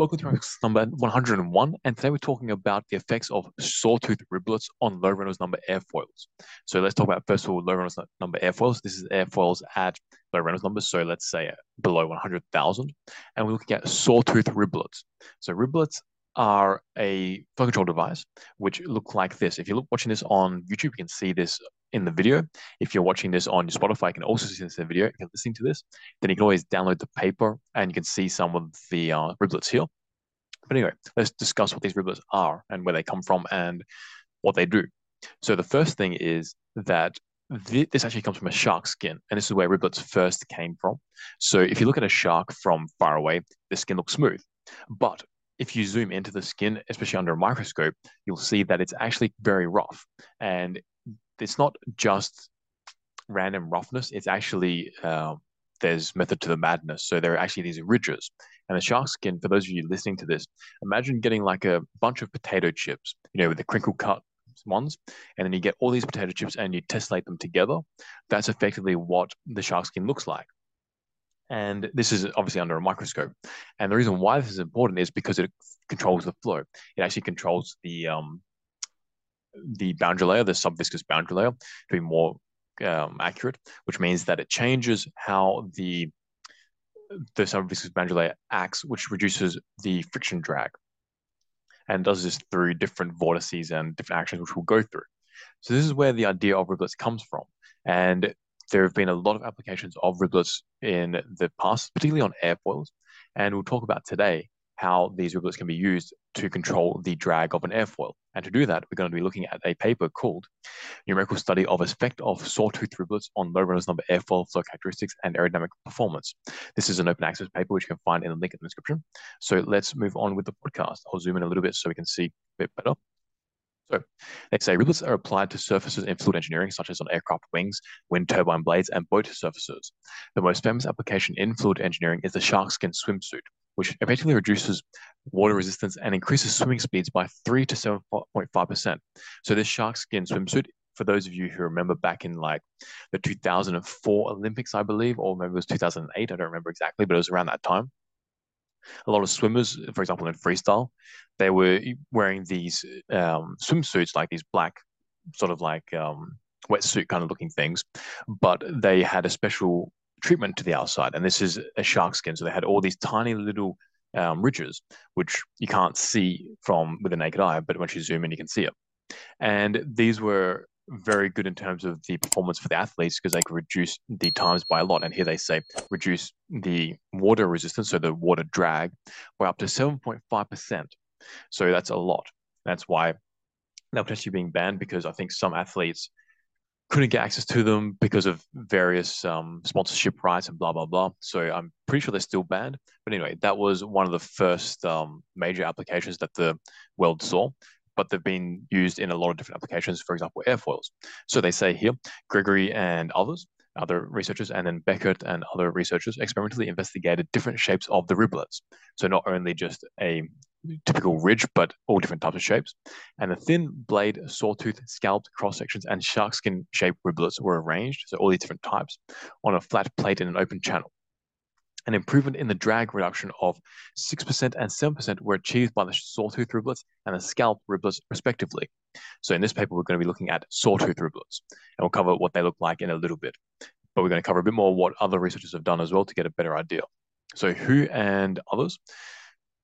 Welcome to number 101, and today we're talking about the effects of sawtooth riblets on low Reynolds number airfoils. So let's talk about first of all low Reynolds number airfoils. This is airfoils at low Reynolds numbers, so let's say below 100,000, and we're looking at sawtooth riblets. So riblets are a flow control device which look like this. If you're watching this on YouTube, you can see this in the video. If you're watching this on Spotify, you can also see this in the video. If you're listening to this, then you can always download the paper and you can see some of the uh, riblets here. But anyway, let's discuss what these riblets are and where they come from and what they do. So the first thing is that this actually comes from a shark skin, and this is where riblets first came from. So if you look at a shark from far away, the skin looks smooth. But if you zoom into the skin, especially under a microscope, you'll see that it's actually very rough. And it's not just random roughness, it's actually uh, there's method to the madness. So there are actually these ridges. And the shark skin, for those of you listening to this, imagine getting like a bunch of potato chips, you know, with the crinkle cut ones, and then you get all these potato chips and you tessellate them together. That's effectively what the shark skin looks like. And this is obviously under a microscope. And the reason why this is important is because it controls the flow. It actually controls the um, the boundary layer, the subviscous boundary layer, to be more um, accurate, which means that it changes how the the subviscous boundary layer acts, which reduces the friction drag, and does this through different vortices and different actions, which we'll go through. So this is where the idea of riblets comes from, and there have been a lot of applications of riblets in the past, particularly on airfoils. And we'll talk about today how these riblets can be used to control the drag of an airfoil. And to do that, we're going to be looking at a paper called Numerical Study of Effect of Sawtooth Riblets on Low Reynolds Number Airfoil Flow Characteristics and Aerodynamic Performance. This is an open access paper which you can find in the link in the description. So let's move on with the podcast. I'll zoom in a little bit so we can see a bit better. So they say riblets are applied to surfaces in fluid engineering, such as on aircraft wings, wind turbine blades, and boat surfaces. The most famous application in fluid engineering is the shark skin swimsuit, which effectively reduces water resistance and increases swimming speeds by 3 to 7.5%. So this shark skin swimsuit, for those of you who remember back in like the 2004 Olympics, I believe, or maybe it was 2008, I don't remember exactly, but it was around that time a lot of swimmers, for example, in freestyle, they were wearing these um, swimsuits, like these black, sort of like um, wetsuit kind of looking things, but they had a special treatment to the outside, and this is a shark skin. So they had all these tiny little um, ridges, which you can't see from with the naked eye, but once you zoom in, you can see it. And these were very good in terms of the performance for the athletes because they could reduce the times by a lot. And here they say reduce the water resistance, so the water drag, by up to 7.5%. So that's a lot. That's why they're potentially being banned because I think some athletes couldn't get access to them because of various um, sponsorship rights and blah blah blah. So I'm pretty sure they're still banned. But anyway, that was one of the first um, major applications that the world saw but they've been used in a lot of different applications, for example, airfoils. So they say here, Gregory and others, other researchers, and then Bechert and other researchers experimentally investigated different shapes of the riblets. So not only just a typical ridge, but all different types of shapes. And the thin blade, sawtooth, scalloped cross sections, and sharkskin shaped riblets were arranged, so all these different types, on a flat plate in an open channel. An improvement in the drag reduction of 6% and 7% were achieved by the sawtooth riblets and the scalloped riblets, respectively. So in this paper, we're going to be looking at sawtooth riblets, and we'll cover what they look like in a little bit. But we're going to cover a bit more what other researchers have done as well to get a better idea. So who and others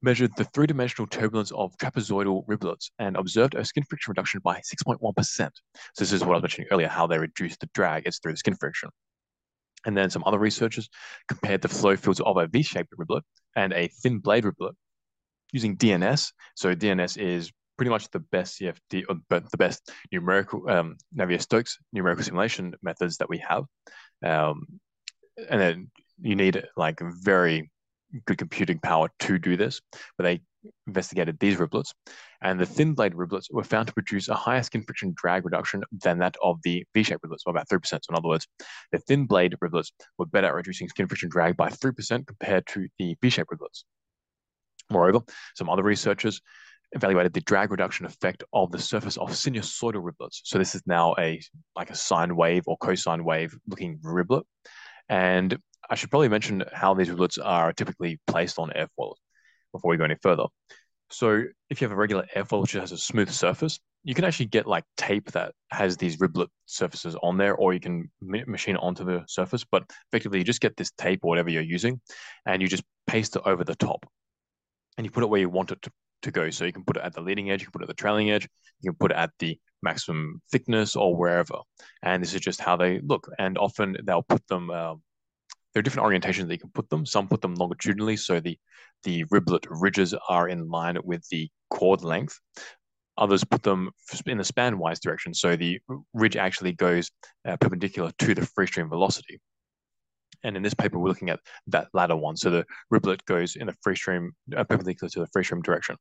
measured the three-dimensional turbulence of trapezoidal riblets and observed a skin friction reduction by 6.1%. So this is what I was mentioning earlier, how they reduce the drag. It's through the skin friction. And then some other researchers compared the flow fields of a V-shaped riblet and a thin blade riblet using DNS. So DNS is pretty much the best CFD, or the best numerical um, Navier-Stokes numerical simulation methods that we have. Um, and then you need like very good computing power to do this, but they investigated these riblets, and the thin blade riblets were found to produce a higher skin friction drag reduction than that of the V-shaped riblets, so about 3%. So in other words, the thin blade riblets were better at reducing skin friction drag by 3% compared to the V-shaped riblets. Moreover, some other researchers evaluated the drag reduction effect of the surface of sinusoidal riblets. So this is now a like a sine wave or cosine wave looking riblet. And I should probably mention how these riblets are typically placed on airfoils before we go any further. So if you have a regular airfoil which has a smooth surface, you can actually get like tape that has these riblet surfaces on there, or you can machine it onto the surface. But effectively, you just get this tape or whatever you're using, and you just paste it over the top, and you put it where you want it to, to go. So you can put it at the leading edge, you can put it at the trailing edge, you can put it at the maximum thickness or wherever. And this is just how they look. And often they'll put them. Uh, there are different orientations that you can put them. Some put them longitudinally, so the the riblet ridges are in line with the chord length. Others put them in the span-wise direction, so the ridge actually goes uh, perpendicular to the free stream velocity. And in this paper, we're looking at that latter one. So the riblet goes in a free stream, uh, perpendicular to the free stream direction.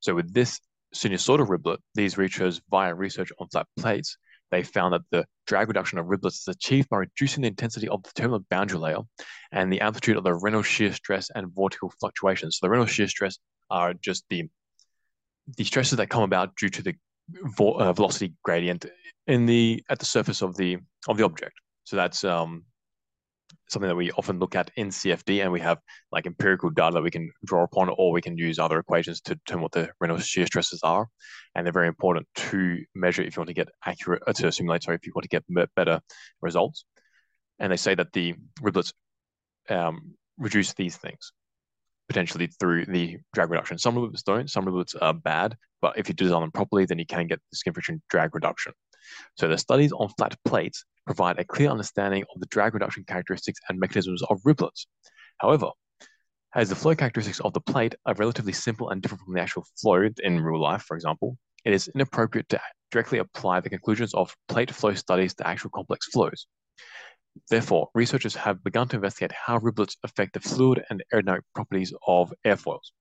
So with this sinusoidal riblet, these researchers, via research on flat plates, they found that the drag reduction of riblets is achieved by reducing the intensity of the turbulent boundary layer and the amplitude of the Reynolds shear stress and vortical fluctuations. So the Reynolds shear stress are just the the stresses that come about due to the vo uh, velocity gradient in the at the surface of the of the object. So that's um, something that we often look at in CFD, and we have like empirical data that we can draw upon, or we can use other equations to determine what the Reynolds shear stresses are, and they're very important to measure if you want to get accurate uh, to simulate. Sorry, if you want to get better results. And they say that the riblets um, reduce these things potentially through the drag reduction. Some riblets don't. Some riblets are bad, but if you design them properly, then you can get the skin friction drag reduction. So the studies on flat plates provide a clear understanding of the drag reduction characteristics and mechanisms of riblets. However, as the flow characteristics of the plate are relatively simple and different from the actual flow in real life, for example, it is inappropriate to directly apply the conclusions of plate flow studies to actual complex flows. Therefore, researchers have begun to investigate how riblets affect the fluid and aerodynamic properties of airfoils.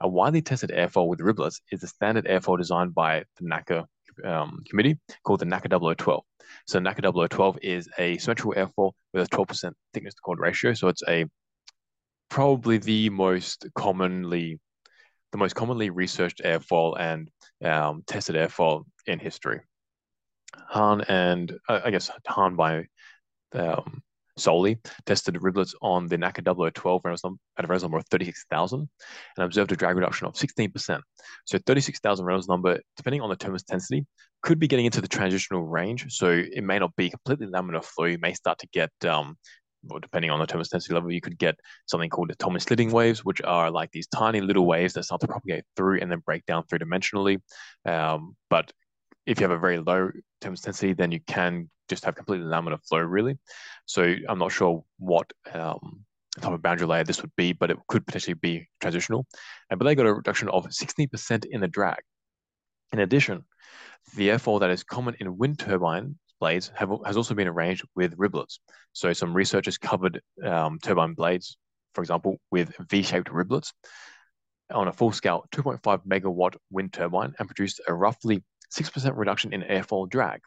A widely tested airfoil with riblets is the standard airfoil designed by the NACA um, committee called the NACA 0012. So NACA 0012 is a symmetrical airfoil with a 12% thickness to chord ratio. So it's a probably the most commonly the most commonly researched airfoil and um, tested airfoil in history. Hahn and uh, I guess Hahn by um, solely tested riblets on the NACA 0012 at a Reynolds number of 36,000 and observed a drag reduction of 16%. So 36,000 Reynolds number, depending on the turbulence intensity, could be getting into the transitional range. So it may not be completely laminar flow. You may start to get, um, well, depending on the turbulence intensity level, you could get something called the Tollmien-Schlichting waves, which are like these tiny little waves that start to propagate through and then break down three dimensionally. Um, but if you have a very low intensity, then you can just have completely laminar flow, really. So I'm not sure what um, type of boundary layer this would be, but it could potentially be transitional. And, but they got a reduction of 60% in the drag. In addition, the airfoil that is common in wind turbine blades have, has also been arranged with riblets. So some researchers covered um, turbine blades, for example, with V-shaped riblets on a full-scale 2.5 megawatt wind turbine and produced a roughly 6% reduction in airfoil drag.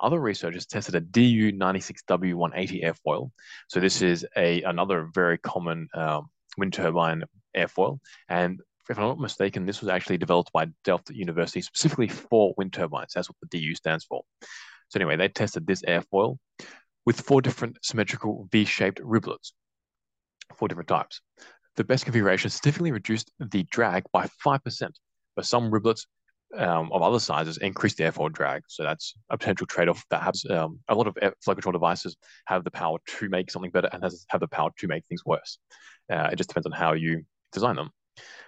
Other researchers tested a DU96W180 airfoil. So this is a another very common um, wind turbine airfoil. And if I'm not mistaken, this was actually developed by Delft University specifically for wind turbines. That's what the DU stands for. So anyway, they tested this airfoil with four different symmetrical V-shaped riblets, four different types. The best configuration significantly reduced the drag by 5%, but some riblets um, of other sizes increase the airfoil drag. So that's a potential trade-off that has um, a lot of flow control devices have the power to make something better and has have the power to make things worse. Uh, it just depends on how you design them.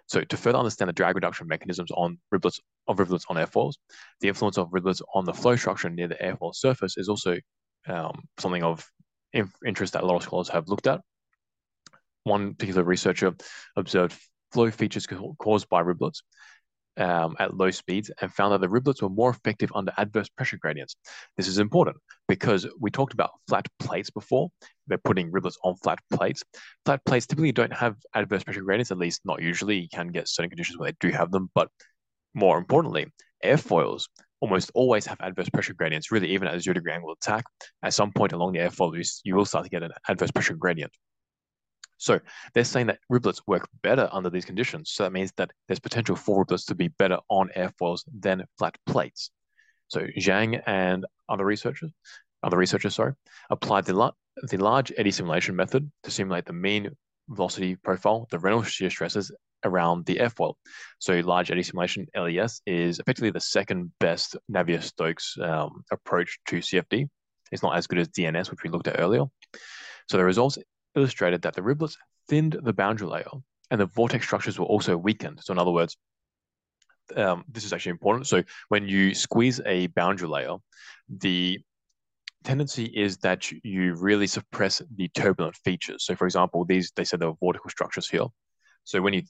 So to further understand the drag reduction mechanisms on riblets of riblets on airfoils, the influence of riblets on the flow structure near the airfoil surface is also um, something of interest that a lot of scholars have looked at. One particular researcher observed flow features caused by riblets um, at low speeds and found that the riblets were more effective under adverse pressure gradients. This is important because we talked about flat plates before. They're putting riblets on flat plates. Flat plates typically don't have adverse pressure gradients, at least not usually. You can get certain conditions where they do have them, but more importantly, airfoils almost always have adverse pressure gradients, really even at zero degree angle attack. At some point along the airfoil, you will start to get an adverse pressure gradient. So they're saying that riblets work better under these conditions. So that means that there's potential for riblets to be better on airfoils than flat plates. So Zhang and other researchers, other researchers, sorry, applied the, la the large eddy simulation method to simulate the mean velocity profile, the Reynolds shear stresses, around the airfoil. So large eddy simulation, LES, is effectively the second best Navier-Stokes um, approach to CFD. It's not as good as DNS, which we looked at earlier. So the results illustrated that the riblets thinned the boundary layer and the vortex structures were also weakened. So in other words, um, this is actually important. So when you squeeze a boundary layer, the tendency is that you really suppress the turbulent features. So for example, these, they said there were vortical structures here. So when you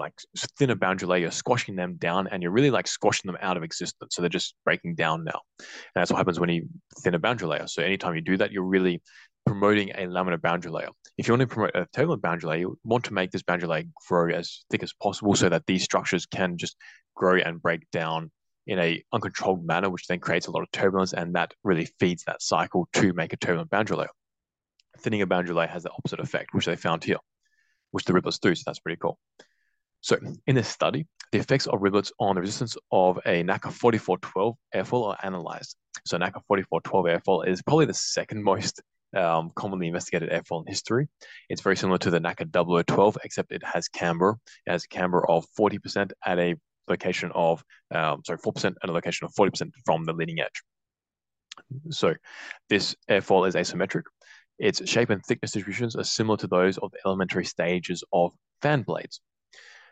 like thin a boundary layer, you're squashing them down and you're really like squashing them out of existence. So they're just breaking down now. And that's what happens when you thin a boundary layer. So anytime you do that, you're really promoting a laminar boundary layer. If you want to promote a turbulent boundary layer, you want to make this boundary layer grow as thick as possible so that these structures can just grow and break down in a uncontrolled manner, which then creates a lot of turbulence, and that really feeds that cycle to make a turbulent boundary layer. Thinning a boundary layer has the opposite effect, which they found here, which the riblets do, so that's pretty cool. So in this study, the effects of riblets on the resistance of a NACA 4412 airfoil are analyzed. So NACA 4412 airfoil is probably the second most um, commonly investigated airfoil in history. It's very similar to the NACA 0012, except it has camber. It has a camber of 40% at a location of, um, sorry, 4% at a location of 40% from the leading edge. So this airfoil is asymmetric. Its shape and thickness distributions are similar to those of the elementary stages of fan blades.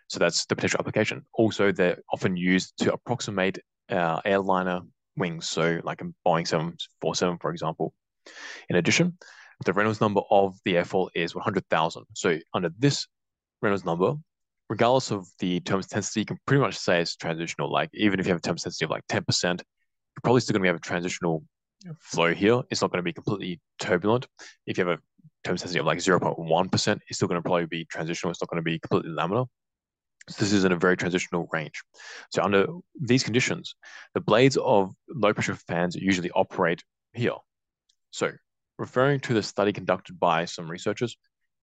So that's the potential application. Also, they're often used to approximate uh, airliner wings. So like a Boeing 747, for example. In addition, the Reynolds number of the airfoil is 100,000. So under this Reynolds number, regardless of the turbulence intensity, you can pretty much say it's transitional. Like even if you have a turbulence intensity of like 10%, you're probably still going to have a transitional flow here. It's not going to be completely turbulent. If you have a turbulence intensity of like 0.1%, it's still going to probably be transitional. It's not going to be completely laminar. So this is in a very transitional range. So under these conditions, the blades of low pressure fans usually operate here. So referring to the study conducted by some researchers,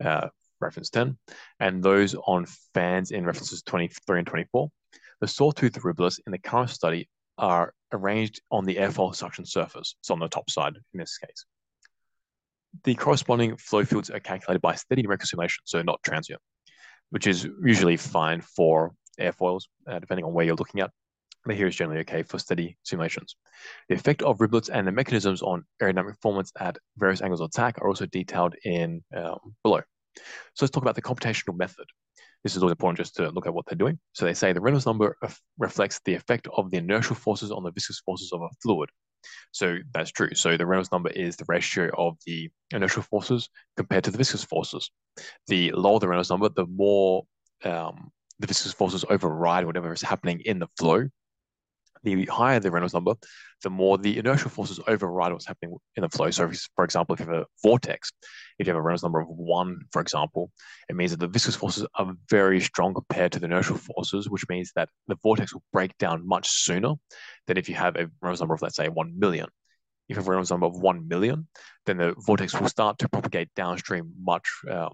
uh, reference 10, and those on fans in references 23 and 24, the sawtooth riblets in the current study are arranged on the airfoil suction surface, so on the top side in this case. The corresponding flow fields are calculated by steady simulation, so not transient, which is usually fine for airfoils, uh, depending on where you're looking at. But here is generally okay for steady simulations. The effect of riblets and the mechanisms on aerodynamic performance at various angles of attack are also detailed in um, below. So let's talk about the computational method. This is always important just to look at what they're doing. So they say the Reynolds number reflects the effect of the inertial forces on the viscous forces of a fluid. So that's true. So the Reynolds number is the ratio of the inertial forces compared to the viscous forces. The lower the Reynolds number, the more um, the viscous forces override whatever is happening in the flow the higher the Reynolds number, the more the inertial forces override what's happening in the flow. So, if, for example, if you have a vortex, if you have a Reynolds number of one, for example, it means that the viscous forces are very strong compared to the inertial forces, which means that the vortex will break down much sooner than if you have a Reynolds number of, let's say, 1 million. If you have a Reynolds number of 1 million, then the vortex will start to propagate downstream much um,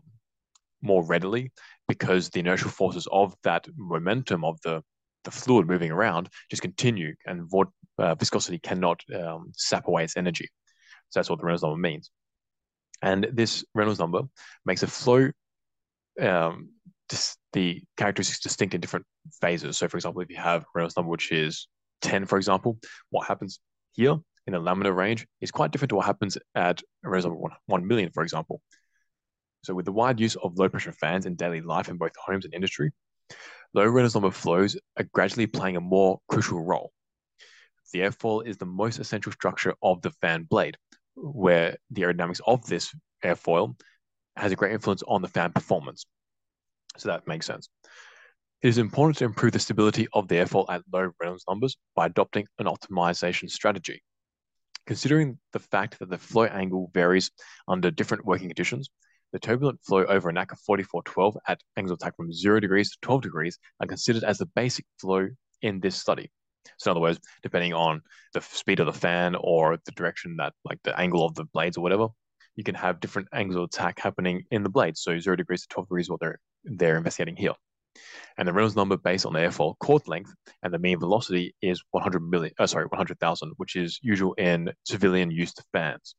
more readily because the inertial forces of that momentum of the the fluid moving around just continue and uh, viscosity cannot um, sap away its energy. So that's what the Reynolds number means. And this Reynolds number makes a flow, um, the characteristics distinct in different phases. So for example, if you have Reynolds number, which is 10, for example, what happens here in a laminar range is quite different to what happens at a Reynolds number 1, 1 million, for example. So with the wide use of low pressure fans in daily life in both homes and industry, Low Reynolds number flows are gradually playing a more crucial role. The airfoil is the most essential structure of the fan blade, where the aerodynamics of this airfoil has a great influence on the fan performance. So that makes sense. It is important to improve the stability of the airfoil at low Reynolds numbers by adopting an optimization strategy. Considering the fact that the flow angle varies under different working conditions, the turbulent flow over a NACA 4412 at angles of attack from 0 degrees to 12 degrees are considered as the basic flow in this study. So in other words, depending on the speed of the fan or the direction that, like the angle of the blades or whatever, you can have different angles of attack happening in the blades. So 0 degrees to 12 degrees what they're, they're investigating here. And the Reynolds number based on the airfoil chord length and the mean velocity is 100 million, uh, sorry, 100,000, which is usual in civilian used fans.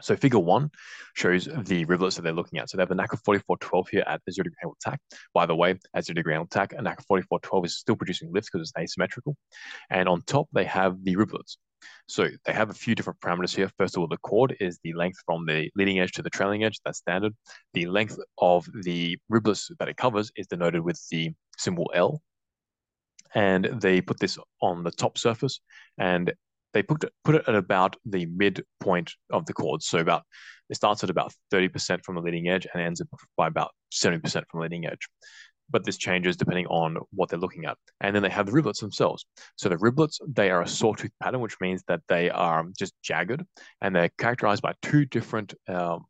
So figure one shows the riblets that they're looking at. So they have the NACA 4412 here at the zero degree angle attack. By the way, at zero degree angle attack, a NACA 4412 is still producing lifts because it's asymmetrical. And on top, they have the riblets. So they have a few different parameters here. First of all, the chord is the length from the leading edge to the trailing edge. That's standard. The length of the riblets that it covers is denoted with the symbol L. And they put this on the top surface and they put it, put it at about the midpoint of the chord. So about it starts at about 30% from the leading edge and ends by about 70% from the leading edge but this changes depending on what they're looking at. And then they have the riblets themselves. So the riblets, they are a sawtooth pattern, which means that they are just jagged and they're characterized by two different um,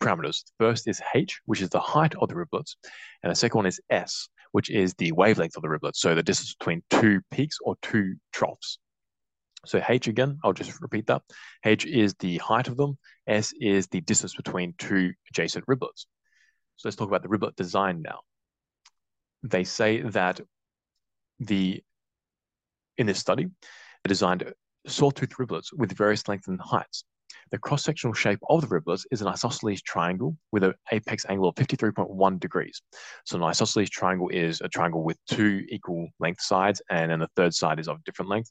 parameters. First is H, which is the height of the riblets, and the second one is S, which is the wavelength of the riblets, So the distance between two peaks or two troughs. So H again, I'll just repeat that. H is the height of them. S is the distance between two adjacent riblets. So let's talk about the riblet design now they say that the in this study, they designed sawtooth riblets with various lengths and heights. The cross-sectional shape of the riblets is an isosceles triangle with an apex angle of 53.1 degrees. So an isosceles triangle is a triangle with two equal length sides, and then the third side is of different length.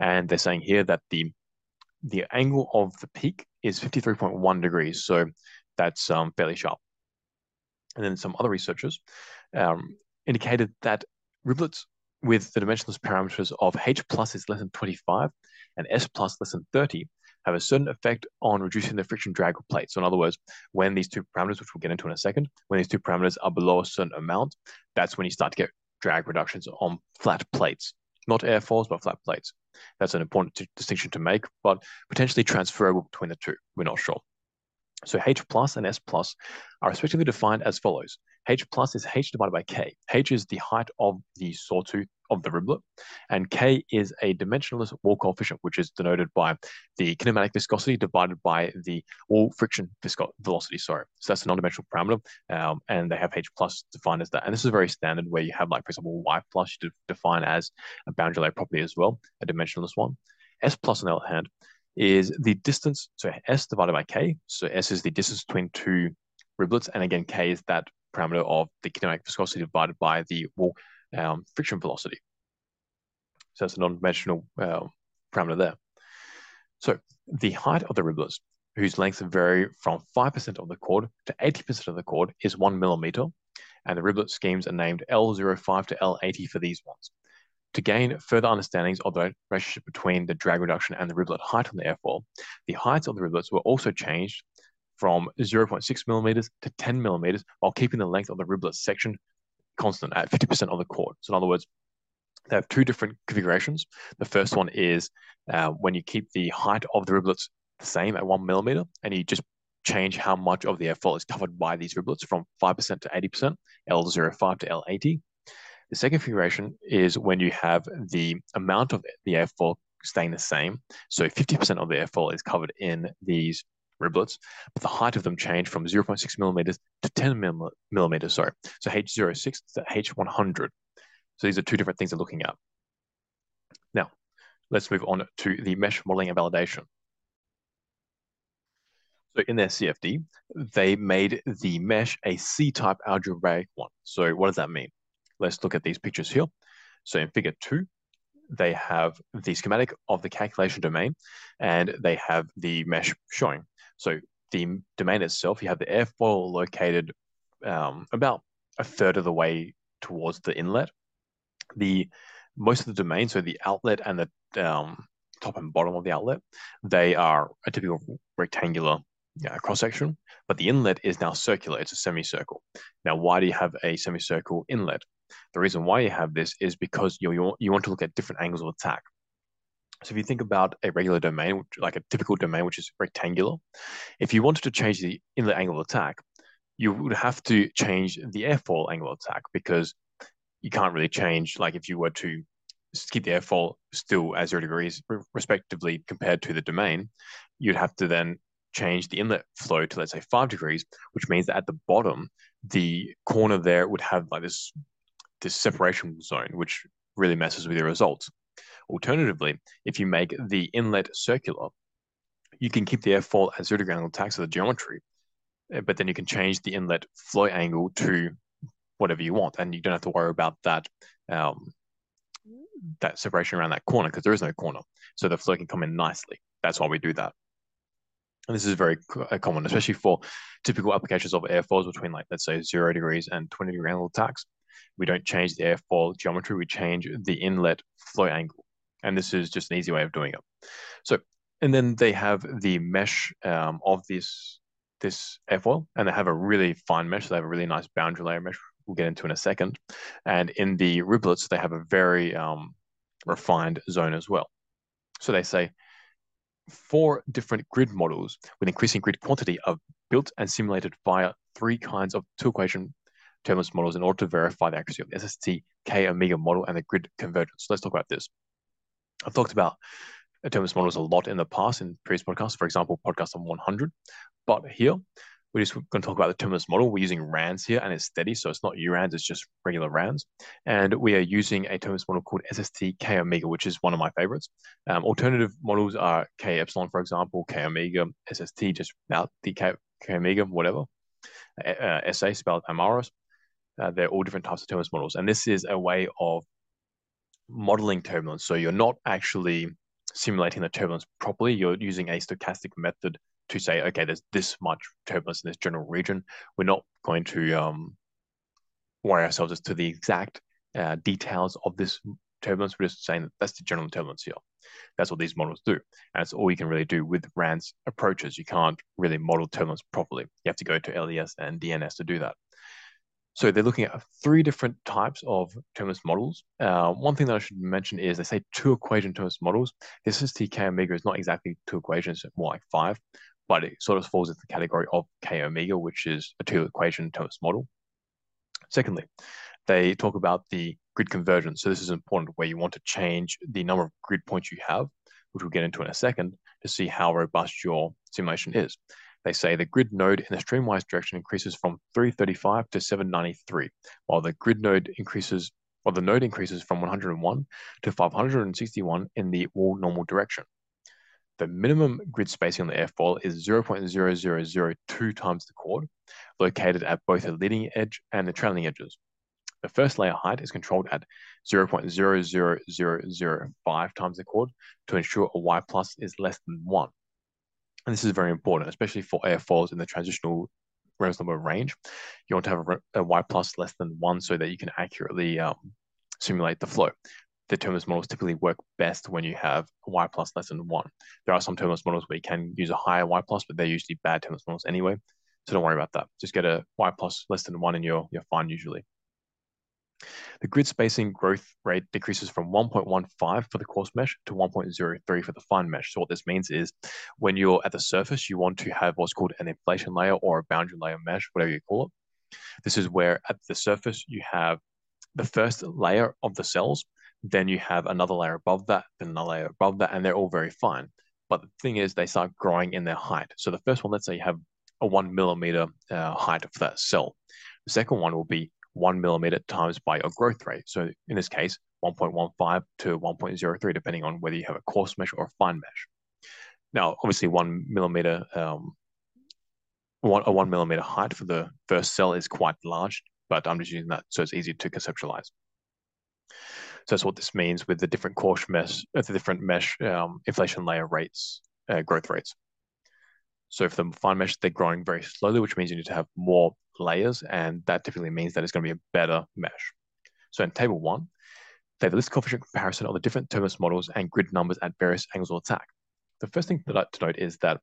And they're saying here that the the angle of the peak is 53.1 degrees, so that's um, fairly sharp. And then some other researchers um, indicated that riblets with the dimensionless parameters of H plus is less than 25 and S plus less than 30 have a certain effect on reducing the friction drag of plates. So in other words, when these two parameters, which we'll get into in a second, when these two parameters are below a certain amount, that's when you start to get drag reductions on flat plates, not airfoils, but flat plates. That's an important distinction to make, but potentially transferable between the two. We're not sure. So H plus and S plus are respectively defined as follows. H plus is H divided by K. H is the height of the sawtooth of the riblet, and K is a dimensionless wall coefficient, which is denoted by the kinematic viscosity divided by the wall friction velocity. Sorry, so that's a non-dimensional parameter, um, and they have H plus defined as that. And this is very standard, where you have, like, for example, Y plus you define as a boundary layer property as well, a dimensionless one. S plus, on the other hand, is the distance, so S divided by K. So S is the distance between two riblets, and again, K is that parameter of the kinematic viscosity divided by the wall um, friction velocity. So that's a non-dimensional uh, parameter there. So the height of the riblets, whose lengths vary from 5% of the chord to 80% of the chord, is one millimeter, and the riblet schemes are named L05 to L80 for these ones. To gain further understandings of the relationship between the drag reduction and the riblet height on the airfoil, the heights of the riblets were also changed from 0.6 millimeters to 10 millimeters while keeping the length of the riblet section constant at 50% of the chord. So in other words, they have two different configurations. The first one is uh, when you keep the height of the riblets the same at one millimeter and you just change how much of the airfoil is covered by these riblets from 5% to 80%, L05 to L80. The second configuration is when you have the amount of the airfoil staying the same. So 50% of the airfoil is covered in these riblets, but the height of them change from 0.6 millimeters to 10 millimeters, sorry. So H06 to H100. So these are two different things they're looking at. Now, let's move on to the mesh modeling and validation. So in their CFD, they made the mesh a C-type algebraic one. So what does that mean? Let's look at these pictures here. So in figure two, they have the schematic of the calculation domain and they have the mesh showing. So the domain itself, you have the airfoil located um, about a third of the way towards the inlet. The most of the domain, so the outlet and the um, top and bottom of the outlet, they are a typical rectangular cross section, but the inlet is now circular. It's a semicircle. Now, why do you have a semicircle inlet? The reason why you have this is because you, you want to look at different angles of attack. So if you think about a regular domain, like a typical domain, which is rectangular, if you wanted to change the inlet angle of attack, you would have to change the airfoil angle of attack because you can't really change, like if you were to keep the airfoil still at zero degrees, respectively, compared to the domain, you'd have to then change the inlet flow to, let's say, five degrees, which means that at the bottom, the corner there would have like this, this separation zone, which really messes with your results. Alternatively, if you make the inlet circular, you can keep the airfoil at zero degree angle attack, so the geometry, eh, but then you can change the inlet flow angle to whatever you want, and you don't have to worry about that um, that separation around that corner because there is no corner, so the flow can come in nicely. That's why we do that. And this is very uh, common, especially for typical applications of airfoils between like, let's say zero degrees and 20 degree angle attacks. We don't change the airfoil geometry, we change the inlet flow angle. And this is just an easy way of doing it. So, and then they have the mesh um, of this, this airfoil, and they have a really fine mesh. They have a really nice boundary layer mesh we'll get into in a second. And in the riblets, they have a very um, refined zone as well. So they say four different grid models with increasing grid quantity are built and simulated via three kinds of two equation turbulence models in order to verify the accuracy of the SST K omega model and the grid convergence. So let's talk about this. I've talked about turbulence models a lot in the past in previous podcasts, for example, podcast number 100. But here, we're just going to talk about the turbulence model. We're using RANS here, and it's steady, so it's not URANS, it's just regular RANS. And we are using a turbulence model called SST K Omega, which is one of my favorites. Um, alternative models are K Epsilon, for example, K Omega, SST, just about the K, K Omega, whatever. Uh, SA Spalart-Allmaras. Uh, they're all different types of turbulence models. And this is a way of modeling turbulence. So you're not actually simulating the turbulence properly. You're using a stochastic method to say, okay, there's this much turbulence in this general region. We're not going to um, worry ourselves as to the exact uh, details of this turbulence. We're just saying that that's the general turbulence here. That's what these models do. And that's all you can really do with RANS approaches. You can't really model turbulence properly. You have to go to LES and DNS to do that. So they're looking at three different types of turbulence models. Uh, one thing that I should mention is they say two equation turbulence models. This is TK omega is not exactly two equations, more like five but it sort of falls into the category of K omega, which is a two equation turbulence model. Secondly, they talk about the grid convergence. So this is important where you want to change the number of grid points you have, which we'll get into in a second, to see how robust your simulation is. They say the grid node in the streamwise direction increases from 335 to 793, while the grid node increases, or the node increases from 101 to 561 in the wall normal direction. The minimum grid spacing on the airfoil is 0.0002 times the chord, located at both the leading edge and the trailing edges. The first layer height is controlled at 0.00005 times the chord to ensure a Y plus is less than 1. And this is very important, especially for airfoils in the transitional Reynolds number range. You want to have a, a Y plus less than 1 so that you can accurately um, simulate the flow the turbulence models typically work best when you have y plus less than one. There are some turbulence models where you can use a higher y plus, but they're usually bad turbulence models anyway. So don't worry about that. Just get a y plus less than one and you're, you're fine usually. The grid spacing growth rate decreases from 1.15 for the coarse mesh to 1.03 for the fine mesh. So what this means is when you're at the surface, you want to have what's called an inflation layer or a boundary layer mesh, whatever you call it. This is where at the surface you have the first layer of the cells then you have another layer above that, then another layer above that, and they're all very fine. But the thing is, they start growing in their height. So the first one, let's say you have a one millimeter uh, height of that cell. The second one will be one millimeter times by your growth rate. So in this case, 1.15 to 1.03, depending on whether you have a coarse mesh or a fine mesh. Now, obviously, one millimeter, um, one, a one millimeter height for the first cell is quite large, but I'm just using that so it's easy to conceptualize. So that's what this means with the different coarse mesh, uh, the different mesh um, inflation layer rates, uh, growth rates. So for the fine mesh, they're growing very slowly, which means you need to have more layers, and that typically means that it's going to be a better mesh. So in table one, they have a lift coefficient comparison of the different turbulence models and grid numbers at various angles of attack. The first thing to note is that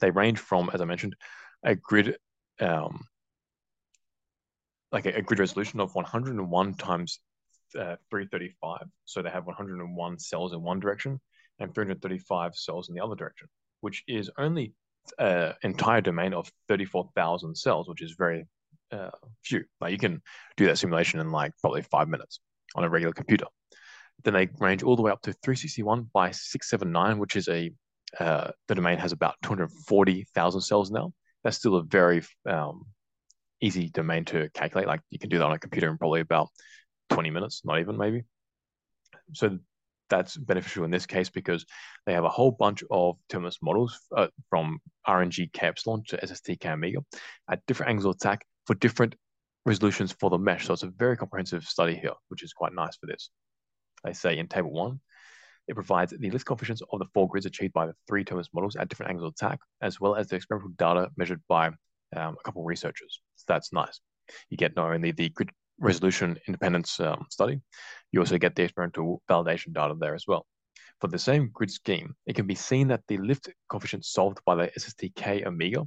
they range from, as I mentioned, a grid um, like a, a, grid resolution of 101 times uh, 335. So they have 101 cells in one direction and 335 cells in the other direction, which is only uh, entire domain of 34,000 cells, which is very uh, few. Like you can do that simulation in like probably five minutes on a regular computer. Then they range all the way up to 361 by 679, which is a uh, the domain has about 240,000 cells now. That's still a very um, easy domain to calculate. Like you can do that on a computer in probably about 20 minutes, not even maybe. So that's beneficial in this case because they have a whole bunch of turbulence models uh, from RNG K epsilon to SST omega at different angles of attack for different resolutions for the mesh. So it's a very comprehensive study here, which is quite nice for this. They say in table one, it provides the lift coefficients of the four grids achieved by the three turbulence models at different angles of attack, as well as the experimental data measured by um, a couple of researchers. So that's nice. You get not only the grid resolution independence um, study, you also get the experimental validation data there as well. For the same grid scheme, it can be seen that the lift coefficients solved by the SSTK omega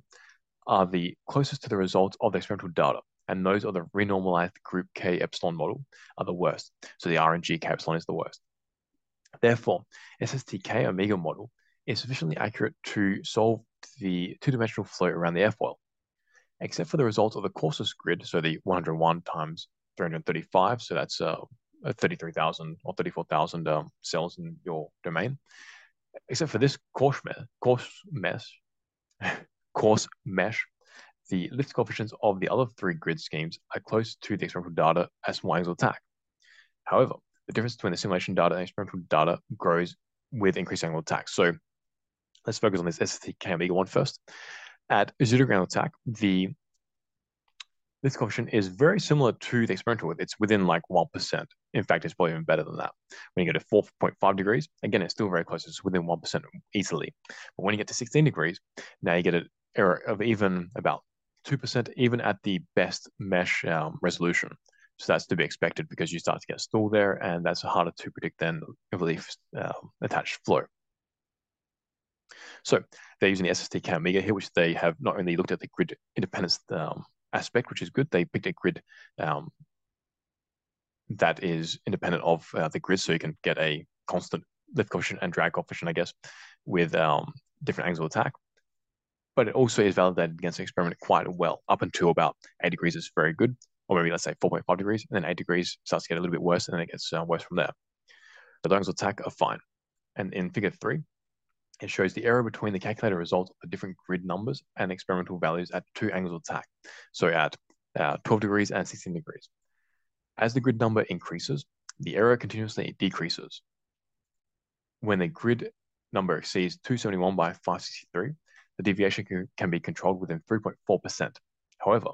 are the closest to the results of the experimental data, and those of the renormalized group K epsilon model are the worst. So the RNG K epsilon is the worst. Therefore, SSTK omega model is sufficiently accurate to solve the two-dimensional flow around the airfoil, except for the results of the coarsest grid, so the 101 times 335, so that's uh, 33,000 or 34,000 um, cells in your domain. Except for this coarse mesh, coarse mesh, coarse mesh, the lift coefficients of the other three grid schemes are close to the experimental data as small angles attack. However, the difference between the simulation data and experimental data grows with increased angle attack. So let's focus on this SST Omega one first. At zero angle attack, the this coefficient is very similar to the experimental. It's within like 1%. In fact, it's probably even better than that. When you get to 4.5 degrees, again, it's still very close. It's within 1% easily. But when you get to 16 degrees, now you get an error of even about 2%, even at the best mesh um, resolution. So that's to be expected because you start to get stall there, and that's harder to predict than relief uh, attached flow. So they're using the SST Omega here, which they have not only looked at the grid independence um, aspect, which is good. They picked a grid um, that is independent of uh, the grid, so you can get a constant lift coefficient and drag coefficient, I guess, with um, different angles of attack. But it also is validated against the experiment quite well. Up until about 8 degrees is very good, or maybe let's say 4.5 degrees, and then 8 degrees starts to get a little bit worse, and then it gets uh, worse from there. The angles of attack are fine. And in figure 3, it shows the error between the calculated results of the different grid numbers and experimental values at two angles of attack, so at uh, 12 degrees and 16 degrees. As the grid number increases, the error continuously decreases. When the grid number exceeds 271 by 563, the deviation can, can be controlled within 3.4%. However,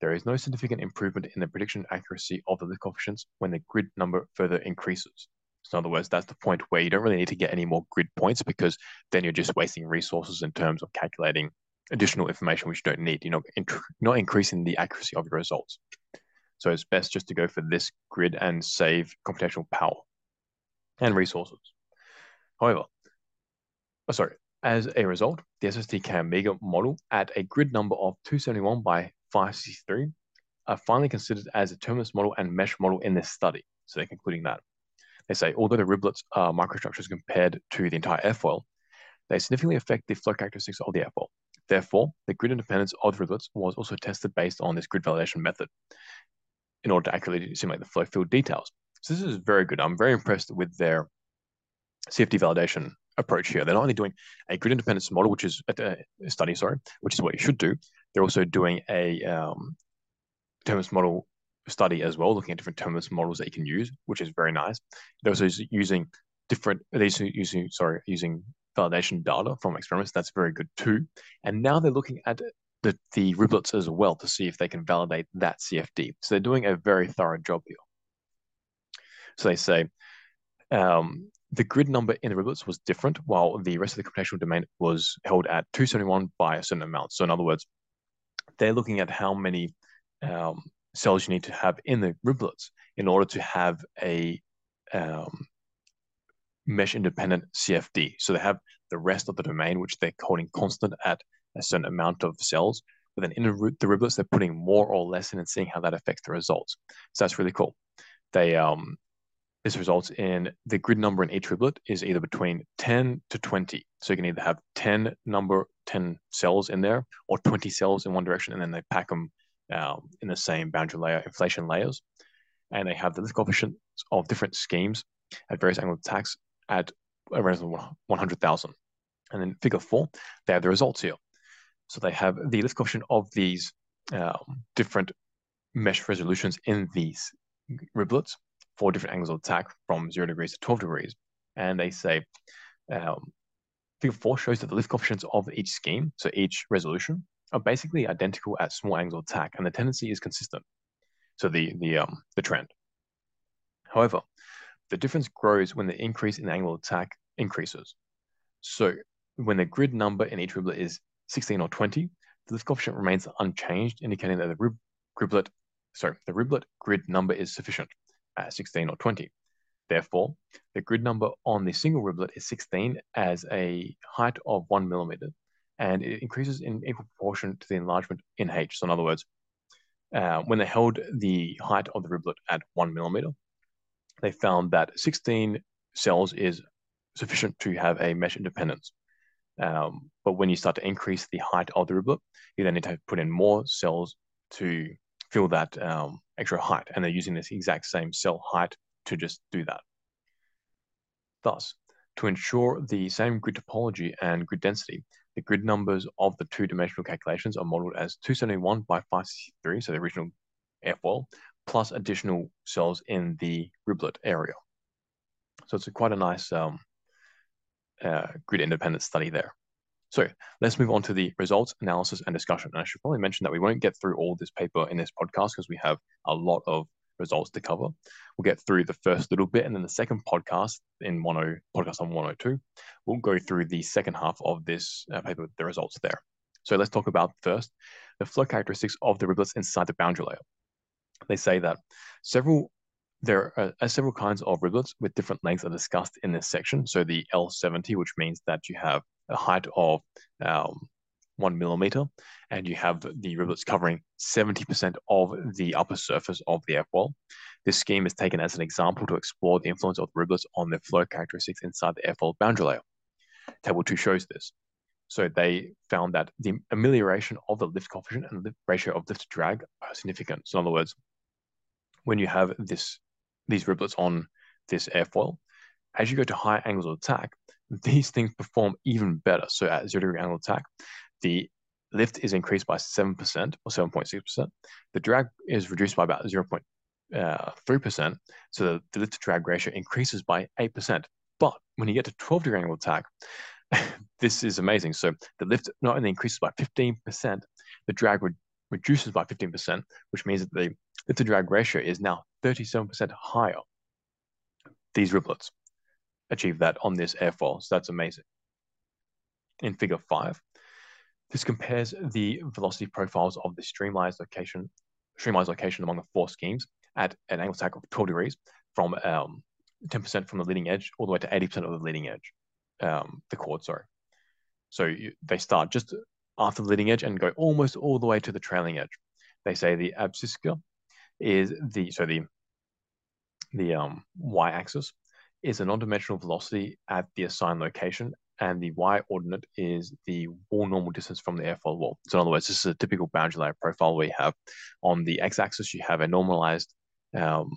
there is no significant improvement in the prediction accuracy of the lift coefficients when the grid number further increases. So in other words, that's the point where you don't really need to get any more grid points because then you're just wasting resources in terms of calculating additional information which you don't need. You're not, not increasing the accuracy of your results. So it's best just to go for this grid and save computational power and resources. However, oh, sorry, as a result, the SSTK Omega model at a grid number of 271 by 563 are finally considered as a turbulence model and mesh model in this study. So they're concluding that. They say, although the riblets are microstructures compared to the entire airfoil, they significantly affect the flow characteristics of the airfoil. Therefore, the grid independence of the riblets was also tested based on this grid validation method in order to accurately simulate the flow field details. So this is very good. I'm very impressed with their CFD validation approach here. They're not only doing a grid independence model, which is a study, sorry, which is what you should do. They're also doing a um, turbulence model study as well, looking at different turbulence models that you can use, which is very nice. They're also using different, they're using, sorry, using validation data from experiments. That's very good too. And now they're looking at the, the riblets as well to see if they can validate that CFD. So they're doing a very thorough job here. So they say um, the grid number in the riblets was different, while the rest of the computational domain was held at 271 by a certain amount. So in other words, they're looking at how many um, cells you need to have in the riblets in order to have a um, mesh independent CFD. So they have the rest of the domain, which they're holding constant at a certain amount of cells. But then in the, the riblets, they're putting more or less in and seeing how that affects the results. So that's really cool. They um, this results in the grid number in each riblet is either between 10 to 20. So you can either have 10 number, 10 cells in there or 20 cells in one direction, and then they pack them um, in the same boundary layer inflation layers. And they have the lift coefficients of different schemes at various angle attacks at around 100,000. And then figure four, they have the results here. So they have the lift coefficient of these um, different mesh resolutions in these riblets for different angles of attack from zero degrees to 12 degrees. And they say, um, figure four shows that the lift coefficients of each scheme, so each resolution, are basically identical at small angle attack, and the tendency is consistent. So the the um the trend. However, the difference grows when the increase in angle attack increases. So when the grid number in each riblet is 16 or 20, the lift coefficient remains unchanged, indicating that the rib riblet, sorry, the riblet grid number is sufficient at 16 or 20. Therefore, the grid number on the single riblet is 16 as a height of one millimeter, and it increases in equal proportion to the enlargement in H. So in other words, uh, when they held the height of the riblet at one millimeter, they found that 16 cells is sufficient to have a mesh independence. Um, but when you start to increase the height of the riblet, you then need to put in more cells to fill that um, extra height. And they're using this exact same cell height to just do that. Thus, to ensure the same grid topology and grid density, the grid numbers of the two-dimensional calculations are modeled as 271 by 563, so the original airfoil, plus additional cells in the riblet area. So it's a quite a nice um, uh, grid independent study there. So let's move on to the results, analysis, and discussion. And I should probably mention that we won't get through all this paper in this podcast because we have a lot of results to cover. We'll get through the first little bit, and then the second podcast in 10 podcast on 102, we'll go through the second half of this uh, paper, with the results there. So let's talk about first the flow characteristics of the riblets inside the boundary layer. They say that several there are several kinds of riblets with different lengths are discussed in this section. So the L70, which means that you have a height of um, one millimeter, and you have the riblets covering 70% of the upper surface of the airfoil. This scheme is taken as an example to explore the influence of the riblets on the flow characteristics inside the airfoil boundary layer. Table 2 shows this. So they found that the amelioration of the lift coefficient and the ratio of lift to drag are significant. So in other words, when you have this these riblets on this airfoil, as you go to higher angles of attack, these things perform even better. So at zero degree angle attack, the lift is increased by 7% or 7.6%. The drag is reduced by about 0.3%. Uh, so the lift to drag ratio increases by 8%. But when you get to 12 degree angle attack, this is amazing. So the lift not only increases by 15%, the drag re reduces by 15%, which means that the lift to drag ratio is now 37% higher. These riblets achieve that on this airfoil. So that's amazing. In figure five, this compares the velocity profiles of the streamlined location, streamlined location among the four schemes at an angle attack of 12 degrees from 10% um, from the leading edge all the way to 80% of the leading edge, um, the chord, sorry. So you, they start just after the leading edge and go almost all the way to the trailing edge. They say the abscissa is the, so the, the um, y-axis is a non-dimensional velocity at the assigned location and the y ordinate is the wall normal distance from the airfoil wall. So in other words, this is a typical boundary layer profile where you have on the x-axis, you have a normalized um,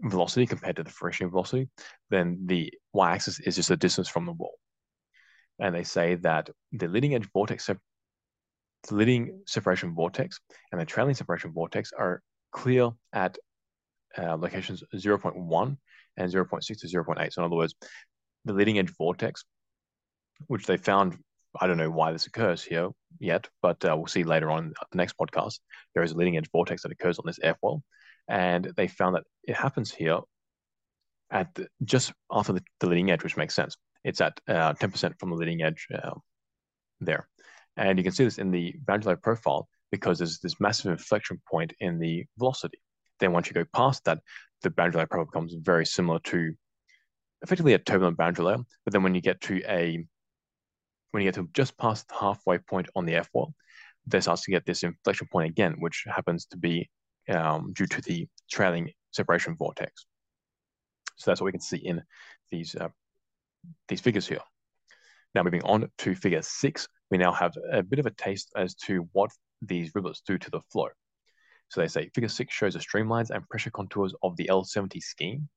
velocity compared to the free stream velocity. Then the y-axis is just a distance from the wall. And they say that the leading edge vortex, the leading separation vortex and the trailing separation vortex are clear at uh, locations 0.1 and 0.6 to 0.8. So in other words, the leading edge vortex which they found. I don't know why this occurs here yet, but uh, we'll see later on the next podcast. There is a leading edge vortex that occurs on this airfoil, and they found that it happens here at the, just after the, the, leading edge, which makes sense. It's at uh, 10% from the leading edge uh, there. And you can see this in the boundary layer profile because there's this massive inflection point in the velocity. Then once you go past that, the boundary layer profile becomes very similar to effectively a turbulent boundary layer. But then when you get to a when you get to just past the halfway point on the airfoil, there starts to get this inflection point again, which happens to be um, due to the trailing separation vortex. So that's what we can see in these uh, these figures here. Now moving on to figure six, we now have a bit of a taste as to what these riblets do to the flow. So they say figure six shows the streamlines and pressure contours of the L70 scheme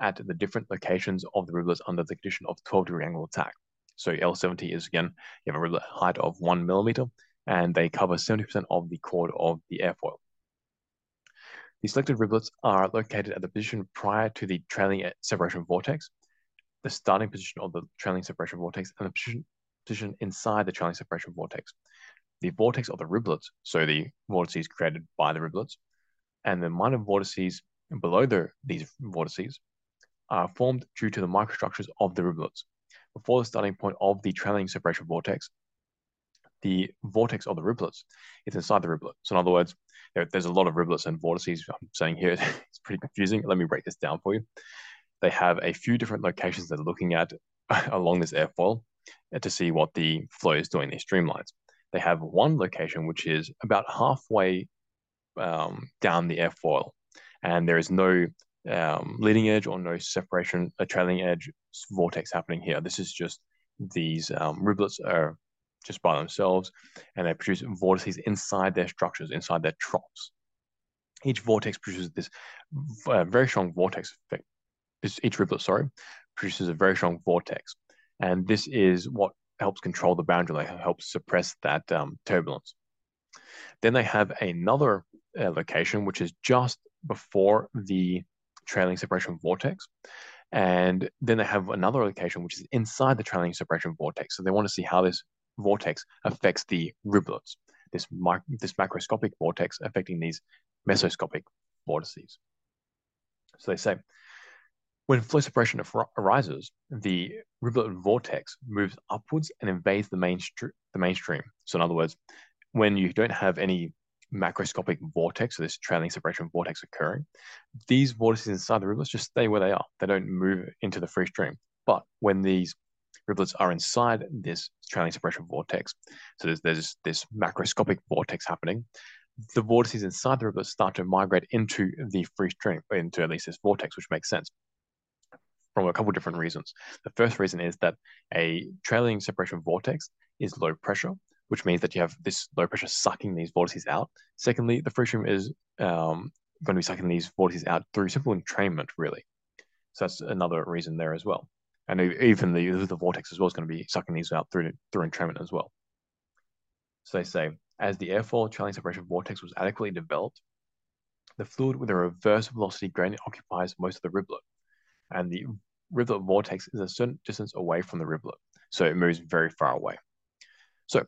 at the different locations of the riblets under the condition of 12 degree angle attack. So L70 is again, you have a riblet height of one millimeter and they cover 70% of the chord of the airfoil. The selected riblets are located at the position prior to the trailing separation vortex, the starting position of the trailing separation vortex and the position, position inside the trailing separation vortex. The vortex of the riblets, so the vortices created by the riblets, and the minor vortices below the, these vortices are formed due to the microstructures of the riblets. Before the starting point of the trailing separation vortex, the vortex of the riblets is inside the riblet. So in other words, there, there's a lot of riblets and vortices I'm saying here. It's pretty confusing. Let me break this down for you. They have a few different locations they're looking at along this airfoil to see what the flow is doing, these streamlines. They have one location which is about halfway um, down the airfoil, and there is no um, leading edge or no separation, a trailing edge vortex happening here. This is just these um, riblets are just by themselves, and they produce vortices inside their structures, inside their troughs. Each vortex produces this uh, very strong vortex effect. This, each riblet, sorry, produces a very strong vortex, and this is what helps control the boundary layer, helps suppress that um, turbulence. Then they have another uh, location which is just before the trailing separation vortex, and then they have another location which is inside the trailing separation vortex. So they want to see how this vortex affects the riblets, this, this macroscopic vortex affecting these mesoscopic vortices. So they say, when flow separation arises, the riblet vortex moves upwards and invades the, main the mainstream. So in other words, when you don't have any macroscopic vortex, so this trailing separation vortex occurring, these vortices inside the riblets just stay where they are. They don't move into the free stream. But when these riblets are inside this trailing separation vortex. So there's, there's this macroscopic vortex happening. The vortices inside the riblets start to migrate into the free stream, into at least this vortex, which makes sense from a couple different reasons. The first reason is that a trailing separation vortex is low pressure, which means that you have this low pressure sucking these vortices out. Secondly, the free stream is um, going to be sucking these vortices out through simple entrainment, really. So that's another reason there as well and even the the vortex as well is going to be sucking these out through through entrainment as well. So they say, as the airfoil trailing separation vortex was adequately developed, the fluid with a reverse velocity gradient occupies most of the riblet, and the riblet vortex is a certain distance away from the riblet, so it moves very far away. So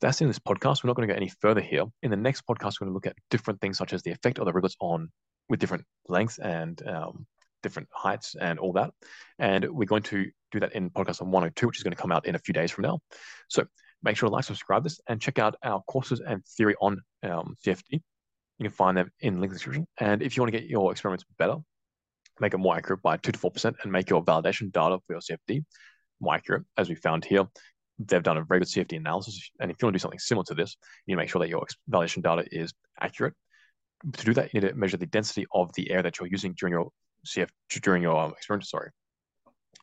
that's in this podcast. We're not going to go any further here. In the next podcast, we're going to look at different things such as the effect of the riblets on with different lengths and um, different heights and all that. And we're going to do that in podcast on 102, which is going to come out in a few days from now. So make sure to like, subscribe this, and check out our courses and theory on um, CFD. You can find them in the link description. And if you want to get your experiments better, make it more accurate by 2 to 4%, and make your validation data for your CFD more accurate, as we found here. They've done a very good CFD analysis. And if you want to do something similar to this, you need to make sure that your validation data is accurate. To do that, you need to measure the density of the air that you're using during your CF during your um, experiment. Sorry.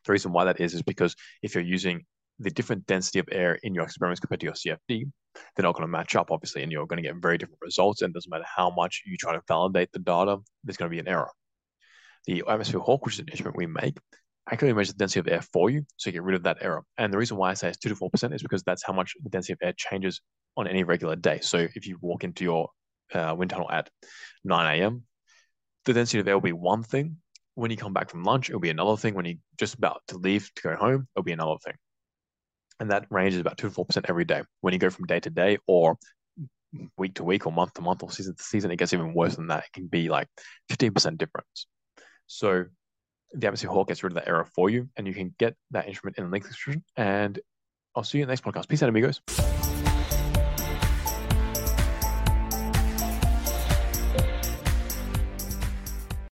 The reason why that is is because if you're using the different density of air in your experiments compared to your CFD, they're not going to match up, obviously, and you're going to get very different results. And doesn't matter how much you try to validate the data, there's going to be an error. The atmosphere hawk, which is an instrument we make, accurately measures the density of air for you, so you get rid of that error. And the reason why I say it's two to four percent is because that's how much the density of air changes on any regular day. So if you walk into your uh, wind tunnel at 9 a.m., the density of air will be one thing, when you come back from lunch, it'll be another thing. When you're just about to leave to go home, it'll be another thing. And that range is about 2 to 4% every day. When you go from day to day or week to week or month to month or season to season, it gets even worse than that. It can be like 15% difference. So the Atmosphere Hawk gets rid of that error for you, and you can get that instrument in the link description. And I'll see you in the next podcast. Peace out, amigos.